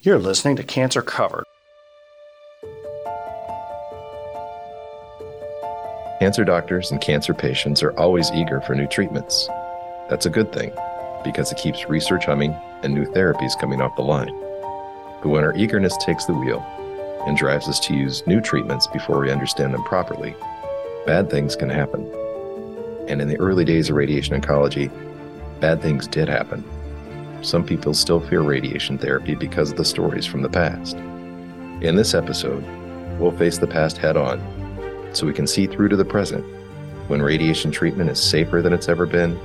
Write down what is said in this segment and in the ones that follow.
You're listening to Cancer Covered. Cancer doctors and cancer patients are always eager for new treatments. That's a good thing because it keeps research humming and new therapies coming off the line. But when our eagerness takes the wheel and drives us to use new treatments before we understand them properly, bad things can happen. And in the early days of radiation oncology, bad things did happen some people still fear radiation therapy because of the stories from the past. In this episode, we'll face the past head on so we can see through to the present when radiation treatment is safer than it's ever been,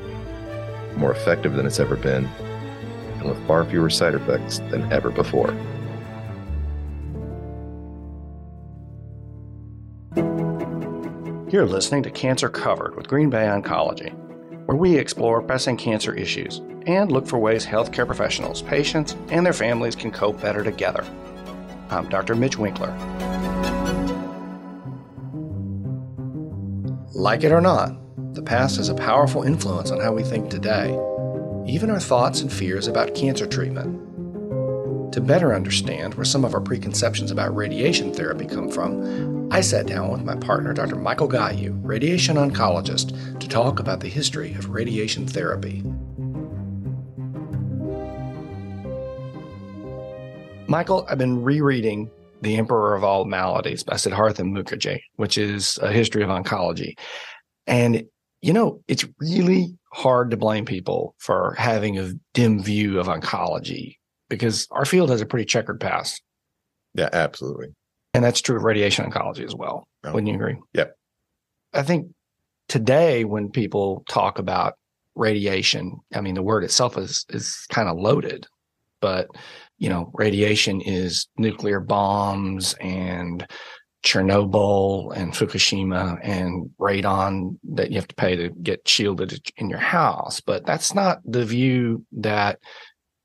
more effective than it's ever been, and with far fewer side effects than ever before. You're listening to Cancer Covered with Green Bay Oncology, where we explore pressing cancer issues and look for ways healthcare professionals, patients, and their families can cope better together. I'm Dr. Mitch Winkler. Like it or not, the past has a powerful influence on how we think today, even our thoughts and fears about cancer treatment. To better understand where some of our preconceptions about radiation therapy come from, I sat down with my partner, Dr. Michael Guiou, radiation oncologist, to talk about the history of radiation therapy. Michael, I've been rereading The Emperor of All Maladies by Siddhartha Mukherjee, which is a history of oncology. And, you know, it's really hard to blame people for having a dim view of oncology because our field has a pretty checkered past. Yeah, absolutely. And that's true of radiation oncology as well. Oh. Wouldn't you agree? Yep. I think today when people talk about radiation, I mean, the word itself is is kind of loaded, but you know, radiation is nuclear bombs and Chernobyl and Fukushima and radon that you have to pay to get shielded in your house. But that's not the view that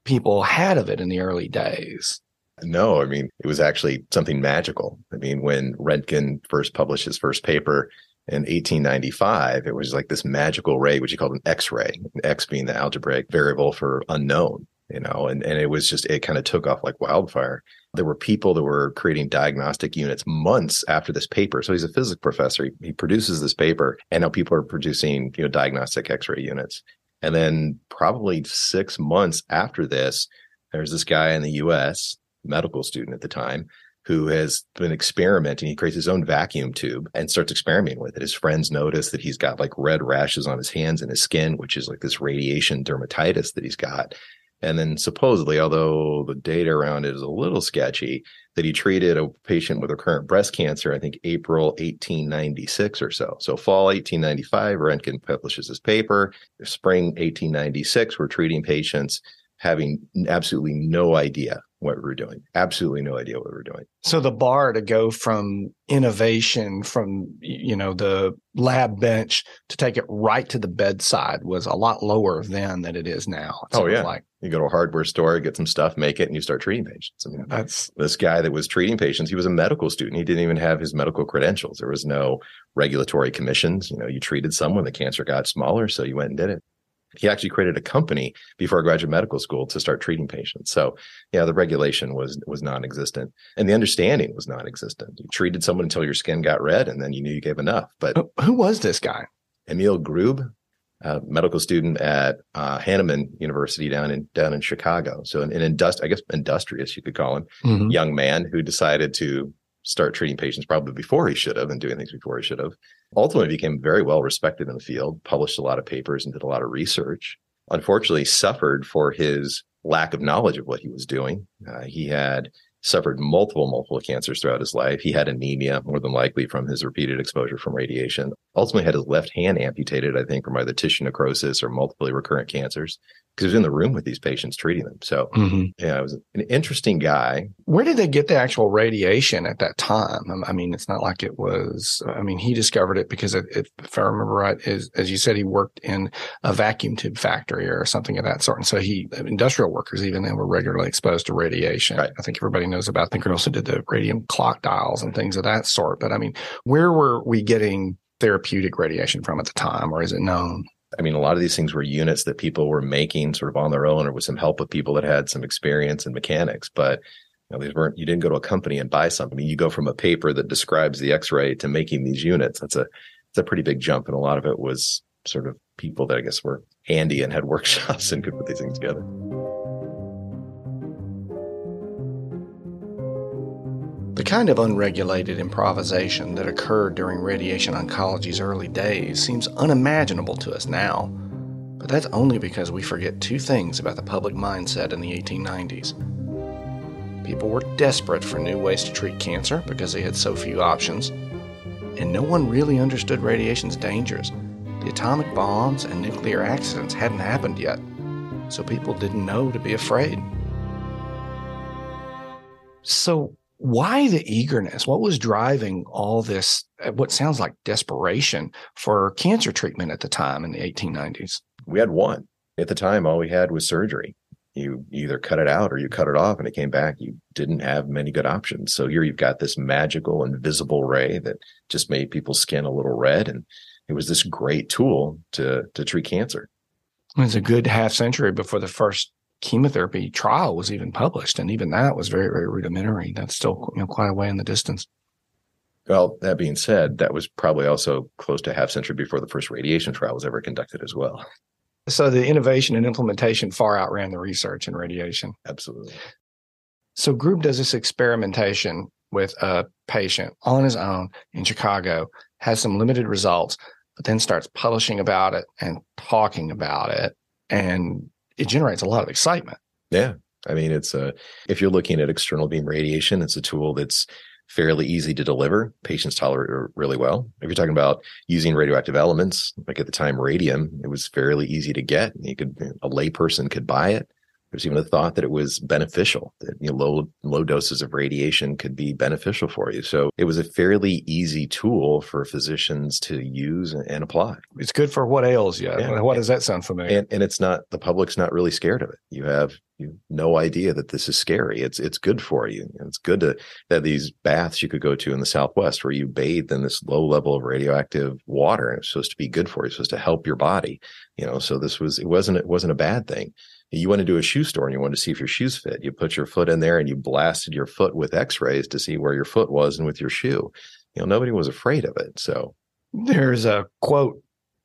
people had of it in the early days. No, I mean, it was actually something magical. I mean, when Röntgen first published his first paper in 1895, it was like this magical ray, which he called an X ray, X being the algebraic variable for unknown you know, and, and it was just, it kind of took off like wildfire. There were people that were creating diagnostic units months after this paper. So he's a physics professor. He, he produces this paper and now people are producing, you know, diagnostic x-ray units. And then probably six months after this, there's this guy in the US, medical student at the time, who has been experimenting. He creates his own vacuum tube and starts experimenting with it. His friends notice that he's got like red rashes on his hands and his skin, which is like this radiation dermatitis that he's got. And then supposedly, although the data around it is a little sketchy, that he treated a patient with recurrent breast cancer, I think April 1896 or so. So fall 1895, Röntgen publishes his paper. Spring 1896, we're treating patients having absolutely no idea what we're doing. Absolutely no idea what we're doing. So the bar to go from innovation from you know the lab bench to take it right to the bedside was a lot lower then than it is now. oh yeah, like you go to a hardware store, get some stuff, make it, and you start treating patients. I mean, that's this guy that was treating patients. He was a medical student. He didn't even have his medical credentials. There was no regulatory commissions. You know, you treated someone, the cancer got smaller, so you went and did it he actually created a company before graduate medical school to start treating patients. So yeah, the regulation was was non-existent and the understanding was non-existent. You treated someone until your skin got red and then you knew you gave enough. But who was this guy? Emil Grubbe, a medical student at uh, Hahnemann University down in down in Chicago. So an, an industri- I guess industrious, you could call him, mm-hmm. young man who decided to start treating patients probably before he should have and doing things before he should have. Ultimately became very well respected in the field, published a lot of papers and did a lot of research. Unfortunately, suffered for his lack of knowledge of what he was doing. Uh, he had suffered multiple, multiple cancers throughout his life. He had anemia, more than likely from his repeated exposure from radiation. Ultimately had his left hand amputated, I think, from either tissue necrosis or multiply recurrent cancers because he was in the room with these patients treating them. So, mm-hmm. yeah, it was an interesting guy. Where did they get the actual radiation at that time? I mean, it's not like it was. I mean, he discovered it because, if, if I remember right, is as you said, he worked in a vacuum tube factory or something of that sort, and so he industrial workers even then were regularly exposed to radiation. Right. I think everybody knows about. I think also did the radium clock dials and things of that sort. But I mean, where were we getting therapeutic radiation from at the time, or is it known? I mean, a lot of these things were units that people were making sort of on their own or with some help with people that had some experience in mechanics. But you know, these weren't, you didn't go to a company and buy something. You go from a paper that describes the x-ray to making these units. That's a, it's a pretty big jump. And a lot of it was sort of people that I guess were handy and had workshops and could put these things together. Kind of unregulated improvisation that occurred during radiation oncology's early days seems unimaginable to us now, but that's only because we forget two things about the public mindset in the 1890s. People were desperate for new ways to treat cancer because they had so few options, and no one really understood radiation's dangers. The atomic bombs and nuclear accidents hadn't happened yet, so people didn't know to be afraid. So, why the eagerness? What was driving all this, uh, what sounds like desperation for cancer treatment at the time in the 1890s? We had one. At the time, all we had was surgery. You either cut it out or you cut it off and it came back. You didn't have many good options. So here you've got this magical invisible ray that just made people's skin a little red. And it was this great tool to, to treat cancer. It was a good half century before the first chemotherapy trial was even published, and even that was very, very rudimentary. That's still you know quite a way in the distance. Well, that being said, that was probably also close to half century before the first radiation trial was ever conducted as well. So the innovation and implementation far outran the research in radiation. Absolutely. So Grubbe does this experimentation with a patient on his own in Chicago, has some limited results, but then starts publishing about it and talking about it. And it generates a lot of excitement. Yeah. I mean, it's a, if you're looking at external beam radiation, it's a tool that's fairly easy to deliver. Patients tolerate it really well. If you're talking about using radioactive elements, like at the time, radium, it was fairly easy to get. You could, a layperson could buy it. There's even a thought that it was beneficial, that you know, low low doses of radiation could be beneficial for you. So it was a fairly easy tool for physicians to use and apply. It's good for what ails you. Yeah. What does that sound familiar? And, and it's not the public's not really scared of it. You have you no idea that this is scary. It's it's good for you. It's good to that these baths you could go to in the Southwest where you bathe in this low level of radioactive water and it's supposed to be good for you. It's supposed to help your body. You know, so this was it wasn't it wasn't a bad thing you went into a shoe store and you wanted to see if your shoes fit. You put your foot in there and you blasted your foot with x-rays to see where your foot was and with your shoe. You know, nobody was afraid of it. So there's a quote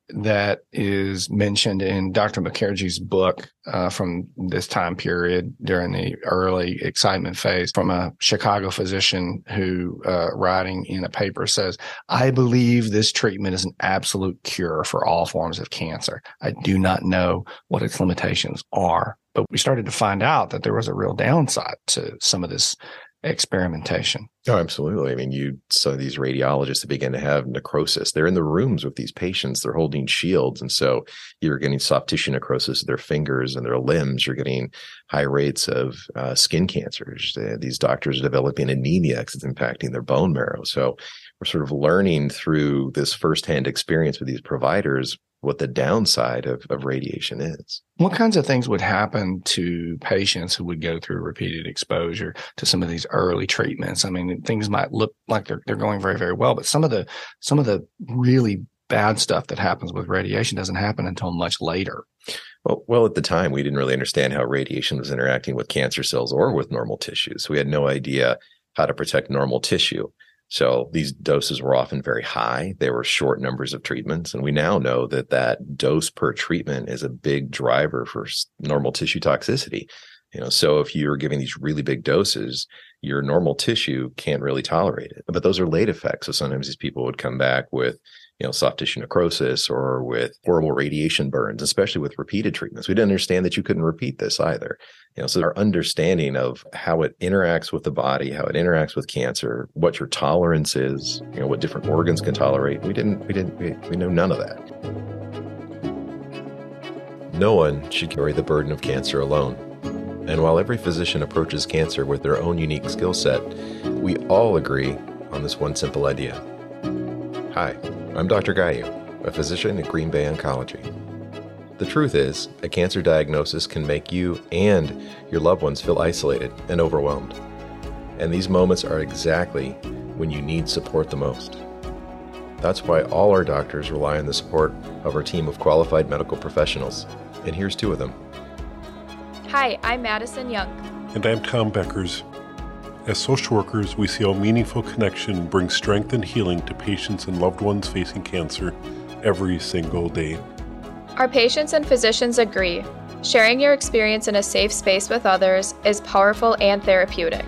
that is mentioned in Dr. Mukherjee's book uh, from this time period during the early excitement phase from a Chicago physician who, uh, writing in a paper, says, I believe this treatment is an absolute cure for all forms of cancer. I do not know what its limitations are. But we started to find out that there was a real downside to some of this experimentation. Oh, absolutely. I mean, you so these radiologists that begin to have necrosis. They're in the rooms with these patients. They're holding shields, and so you're getting soft tissue necrosis of their fingers and their limbs. You're getting high rates of uh, skin cancers. Uh, these doctors are developing anemia because it's impacting their bone marrow. So we're sort of learning through this firsthand experience with these providers what the downside of, of radiation is. What kinds of things would happen to patients who would go through repeated exposure to some of these early treatments? I mean, things might look like they're they're going very, very well, but some of the some of the really bad stuff that happens with radiation doesn't happen until much later. Well, well, at the time, we didn't really understand how radiation was interacting with cancer cells or with normal tissues. We had no idea how to protect normal tissue. So these doses were often very high. They were short numbers of treatments. And we now know that that dose per treatment is a big driver for normal tissue toxicity. You know, so if you're giving these really big doses, your normal tissue can't really tolerate it. But those are late effects. So sometimes these people would come back with you know, soft tissue necrosis or with horrible radiation burns, especially with repeated treatments. We didn't understand that you couldn't repeat this either. You know, so our understanding of how it interacts with the body, how it interacts with cancer, what your tolerance is, you know, what different organs can tolerate. We didn't, we didn't, we, we know none of that. No one should carry the burden of cancer alone. And while every physician approaches cancer with their own unique skill set, we all agree on this one simple idea. Hi, I'm Dr. Guiou, a physician at Green Bay Oncology. The truth is, a cancer diagnosis can make you and your loved ones feel isolated and overwhelmed. And these moments are exactly when you need support the most. That's why all our doctors rely on the support of our team of qualified medical professionals. And here's two of them. Hi, I'm Madison Young. And I'm Tom Beckers. As social workers, we see how meaningful connection brings strength and healing to patients and loved ones facing cancer every single day. Our patients and physicians agree. Sharing your experience in a safe space with others is powerful and therapeutic.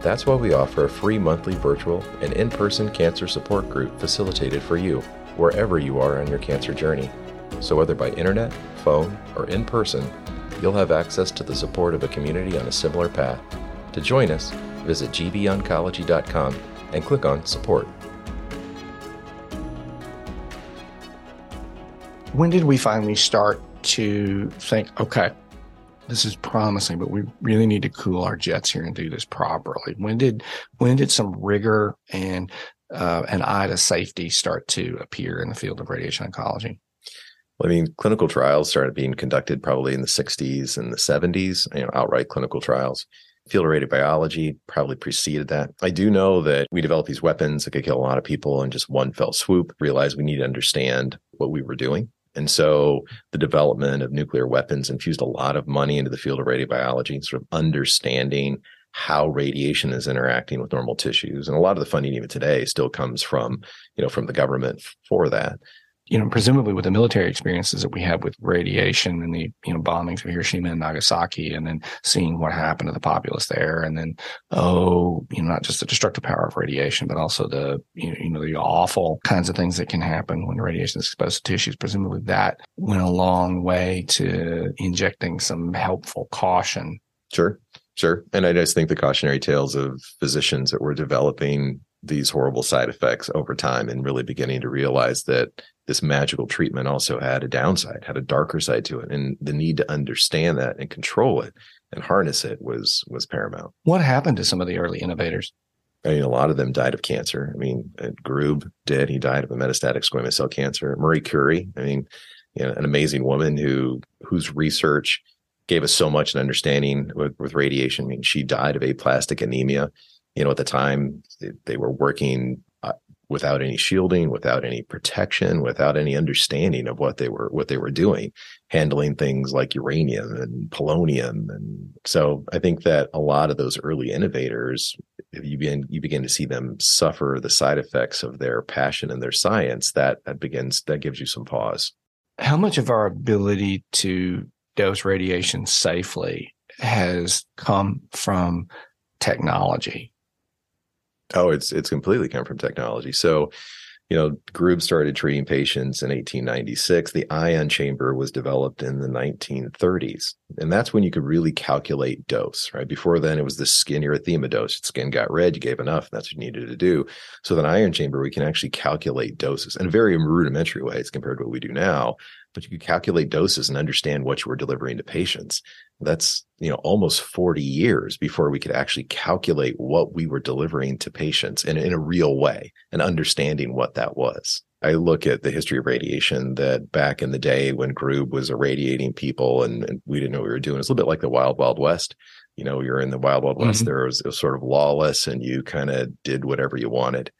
That's why we offer a free monthly virtual and in person cancer support group facilitated for you, wherever you are on your cancer journey. So, whether by internet, phone, or in person, you'll have access to the support of a community on a similar path. To join us, visit gboncology.com and click on Support. When did we finally start to think, okay, this is promising, but we really need to cool our jets here and do this properly. When did when did some rigor and uh, an eye to safety start to appear in the field of radiation oncology? Well, I mean, clinical trials started being conducted probably in the 60s and the 70s, you know, outright clinical trials. Field of radiobiology probably preceded that. I do know that we developed these weapons that could kill a lot of people in just one fell swoop, realized we need to understand what we were doing and so the development of nuclear weapons infused a lot of money into the field of radiobiology, sort of understanding how radiation is interacting with normal tissues. And a lot of the funding even today still comes from, you know, from the government for that you know, presumably with the military experiences that we have with radiation and the, you know, bombings of Hiroshima and Nagasaki, and then seeing what happened to the populace there. And then, oh, you know, not just the destructive power of radiation, but also the, you know, the awful kinds of things that can happen when radiation is exposed to tissues. Presumably that went a long way to injecting some helpful caution. Sure. Sure. And I just think the cautionary tales of physicians that were developing these horrible side effects over time and really beginning to realize that this magical treatment also had a downside, had a darker side to it. And the need to understand that and control it and harness it was was paramount. What happened to some of the early innovators? I mean, a lot of them died of cancer. I mean, uh, Grubbe did. He died of a metastatic squamous cell cancer. Marie Curie, I mean, you know, an amazing woman who whose research gave us so much an understanding with, with radiation. I mean, she died of aplastic anemia you know, at the time they were working uh, without any shielding, without any protection, without any understanding of what they were what they were doing, handling things like uranium and polonium, and so I think that a lot of those early innovators, you begin you begin to see them suffer the side effects of their passion and their science, that that begins that gives you some pause. How much of our ability to dose radiation safely has come from technology Oh, it's it's completely come from technology. So, you know, Grubbe started treating patients in 1896. The ion chamber was developed in the 1930s. And that's when you could really calculate dose, right? Before then, it was the skin erythema dose. Your Skin got red, you gave enough, that's what you needed to do. So, the ion chamber, we can actually calculate doses in a very rudimentary way. ways compared to what we do now but you could calculate doses and understand what you were delivering to patients. That's, you know, almost 40 years before we could actually calculate what we were delivering to patients in, in a real way and understanding what that was. I look at the history of radiation that back in the day when Grubbe was irradiating people and, and we didn't know what we were doing. It's a little bit like the Wild Wild West. You know, you're in the Wild Wild West. Mm-hmm. There was, it was sort of lawless and you kind of did whatever you wanted.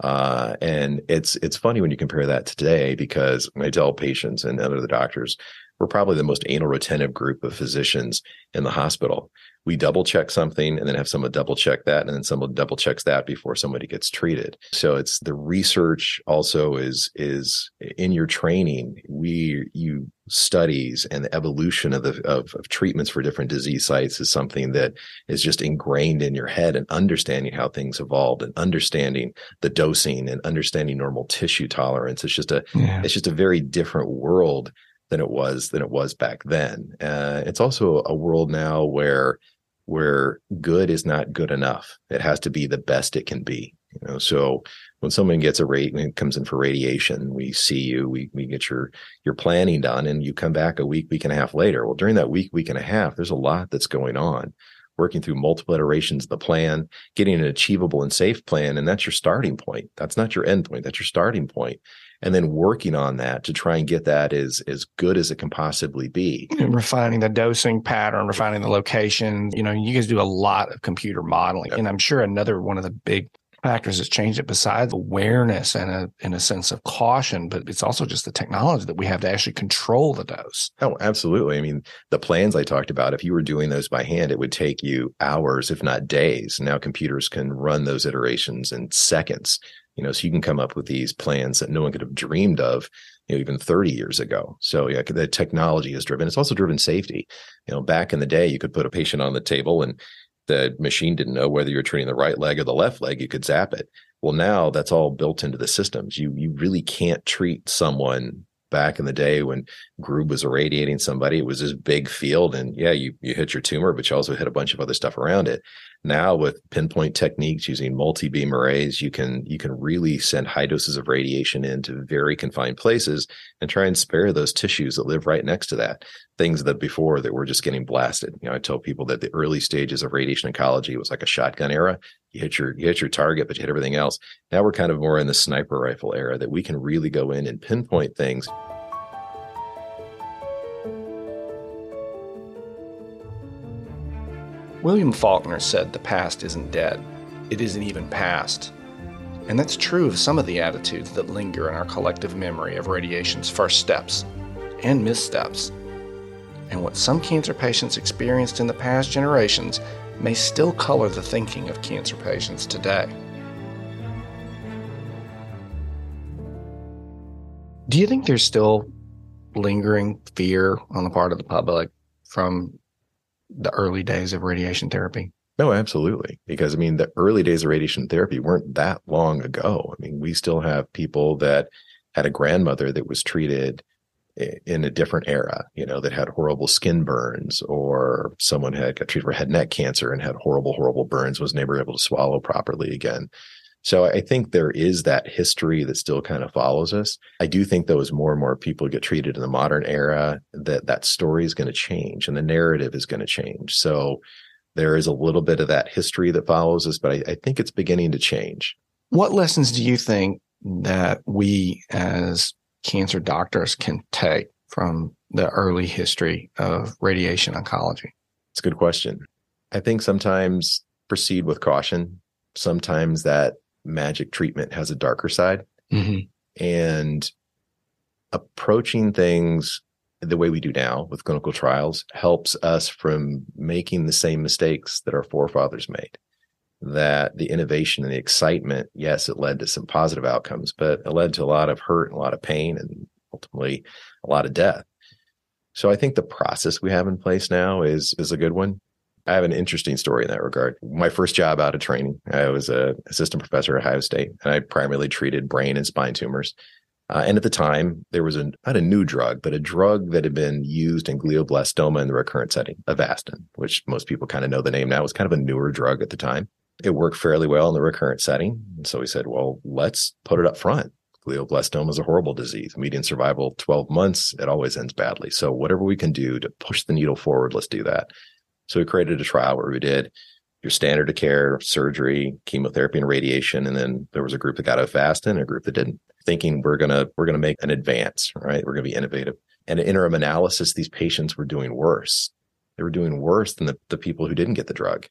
Uh, and it's it's funny when you compare that to today because I tell patients and other doctors, we're probably the most anal retentive group of physicians in the hospital. We double check something and then have someone double check that, and then someone double checks that before somebody gets treated. So it's the research also is is in your training. We you studies and the evolution of the of, of treatments for different disease sites is something that is just ingrained in your head and understanding how things evolved and understanding the dosing and understanding normal tissue tolerance. It's just a yeah. it's just a very different world than it was than it was back then. Uh, it's also a world now where where good is not good enough. It has to be the best it can be. You know, so when someone gets a rate and comes in for radiation, we see you, we we get your your planning done, and you come back a week, week and a half later. Well, during that week, week and a half, there's a lot that's going on. Working through multiple iterations of the plan, getting an achievable and safe plan, and that's your starting point. That's not your end point. That's your starting point and then working on that to try and get that as as good as it can possibly be. And refining the dosing pattern, refining the location. You know, you guys do a lot of computer modeling, yep. and I'm sure another one of the big factors that's changed it besides awareness and a in a sense of caution, but it's also just the technology that we have to actually control the dose. Oh, absolutely. I mean, the plans I talked about, if you were doing those by hand, it would take you hours, if not days. Now computers can run those iterations in seconds. You know, so you can come up with these plans that no one could have dreamed of, you know, even 30 years ago. So yeah, the technology is driven. It's also driven safety. You know, back in the day, you could put a patient on the table and the machine didn't know whether you're treating the right leg or the left leg, you could zap it. Well, now that's all built into the systems. You you really can't treat someone back in the day when Grubbe was irradiating somebody. It was this big field, and yeah, you you hit your tumor, but you also hit a bunch of other stuff around it. Now with pinpoint techniques using multi-beam arrays, you can you can really send high doses of radiation into very confined places and try and spare those tissues that live right next to that. Things that before that were just getting blasted. You know, I tell people that the early stages of radiation oncology was like a shotgun era. You hit your you hit your target, but you hit everything else. Now we're kind of more in the sniper rifle era that we can really go in and pinpoint things. William Faulkner said the past isn't dead, it isn't even past. And that's true of some of the attitudes that linger in our collective memory of radiation's first steps and missteps. And what some cancer patients experienced in the past generations may still color the thinking of cancer patients today. Do you think there's still lingering fear on the part of the public from the early days of radiation therapy? No, absolutely. Because I mean, the early days of radiation therapy weren't that long ago. I mean, we still have people that had a grandmother that was treated in a different era, you know, that had horrible skin burns, or someone had got treated for head neck cancer and had horrible, horrible burns, was never able to swallow properly again. So I think there is that history that still kind of follows us. I do think though, as more and more people get treated in the modern era, that that story is going to change and the narrative is going to change. So there is a little bit of that history that follows us, but I, I think it's beginning to change. What lessons do you think that we as cancer doctors can take from the early history of radiation oncology? It's a good question. I think sometimes proceed with caution. Sometimes that magic treatment has a darker side. Mm-hmm. And approaching things the way we do now with clinical trials helps us from making the same mistakes that our forefathers made. That the innovation and the excitement, yes, it led to some positive outcomes, but it led to a lot of hurt and a lot of pain and ultimately a lot of death. So I think the process we have in place now is is a good one. I have an interesting story in that regard. My first job out of training, I was a assistant professor at Ohio State, and I primarily treated brain and spine tumors. Uh, and at the time, there was a, not a new drug, but a drug that had been used in glioblastoma in the recurrent setting, Avastin, which most people kind of know the name now. It was kind of a newer drug at the time. It worked fairly well in the recurrent setting. And so we said, well, let's put it up front. Glioblastoma is a horrible disease. Median survival 12 months. It always ends badly. So whatever we can do to push the needle forward, let's do that. So we created a trial where we did your standard of care, surgery, chemotherapy, and radiation, and then there was a group that got Avastin and a group that didn't. Thinking we're gonna we're gonna make an advance, right? We're gonna be innovative. And an interim analysis, these patients were doing worse. They were doing worse than the, the people who didn't get the drug,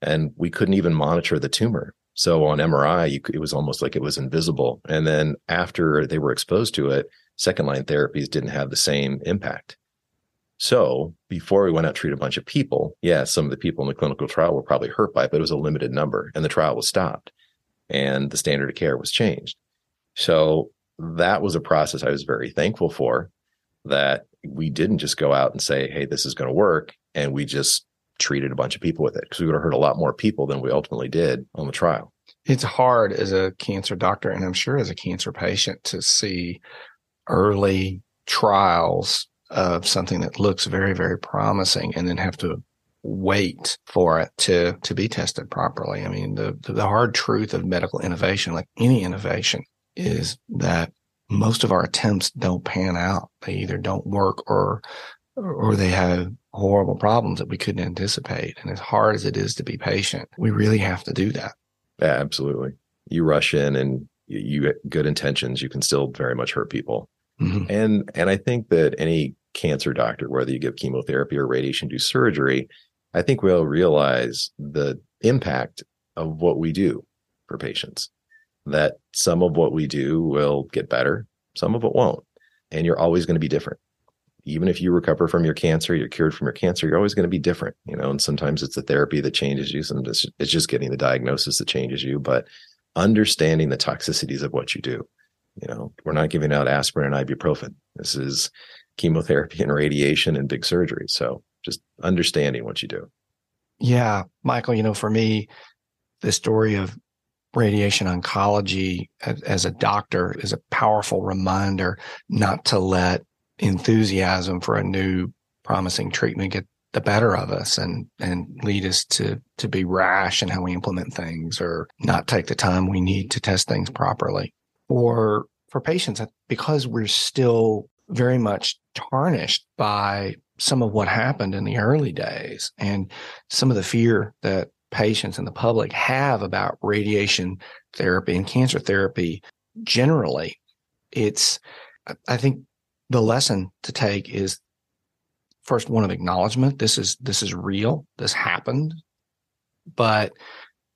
and we couldn't even monitor the tumor. So on MRI, you, it was almost like it was invisible. And then after they were exposed to it, second line therapies didn't have the same impact. So before we went out to treat a bunch of people, yeah, some of the people in the clinical trial were probably hurt by it, but it was a limited number and the trial was stopped and the standard of care was changed. So that was a process I was very thankful for that we didn't just go out and say, Hey, this is going to work. And we just treated a bunch of people with it because we would have hurt a lot more people than we ultimately did on the trial. It's hard as a cancer doctor and I'm sure as a cancer patient to see early trials of something that looks very, very promising and then have to wait for it to to be tested properly. I mean, the the hard truth of medical innovation, like any innovation, is that most of our attempts don't pan out. They either don't work or or they have horrible problems that we couldn't anticipate. And as hard as it is to be patient, we really have to do that. Yeah, absolutely. You rush in and you, you get good intentions, you can still very much hurt people. Mm-hmm. And and I think that any cancer doctor, whether you give chemotherapy or radiation do surgery, I think we'll realize the impact of what we do. for patients. That some of what we do will get better, some of it won't. And you're always going to be different. Even if you recover from your cancer, you're cured from your cancer, you're always going to be different, you know. And sometimes it's the therapy that changes you, sometimes it's just getting the diagnosis that changes you. But understanding the toxicities of what you do, you know, we're not giving out aspirin and ibuprofen. This is chemotherapy and radiation and big surgery. So just understanding what you do. Yeah, Michael, you know, for me, the story of radiation oncology as, a doctor is a powerful reminder not to let enthusiasm for a new promising treatment get the better of us and and lead us to to be rash in how we implement things or not take the time we need to test things properly or for patients because we're still very much tarnished by some of what happened in the early days and some of the fear that patients and the public have about radiation therapy and cancer therapy generally it's i think the lesson to take is first one of acknowledgement this is this is real this happened but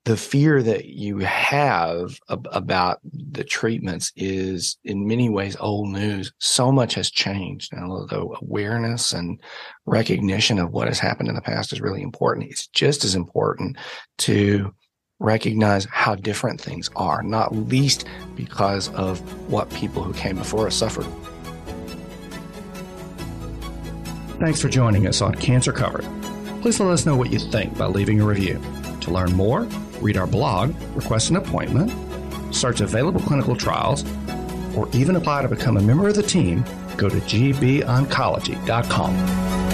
the fear that you have ab- about the treatments is in many ways old news. So much has changed. And although awareness and recognition of what has happened in the past is really important, it's just as important to recognize how different things are, not least because of what people who came before us suffered. Thanks for joining us on Cancer Covered. Please let us know what you think by leaving a review. To learn more, read our blog, request an appointment, search available clinical trials, or even apply to become a member of the team, go to gboncology.com.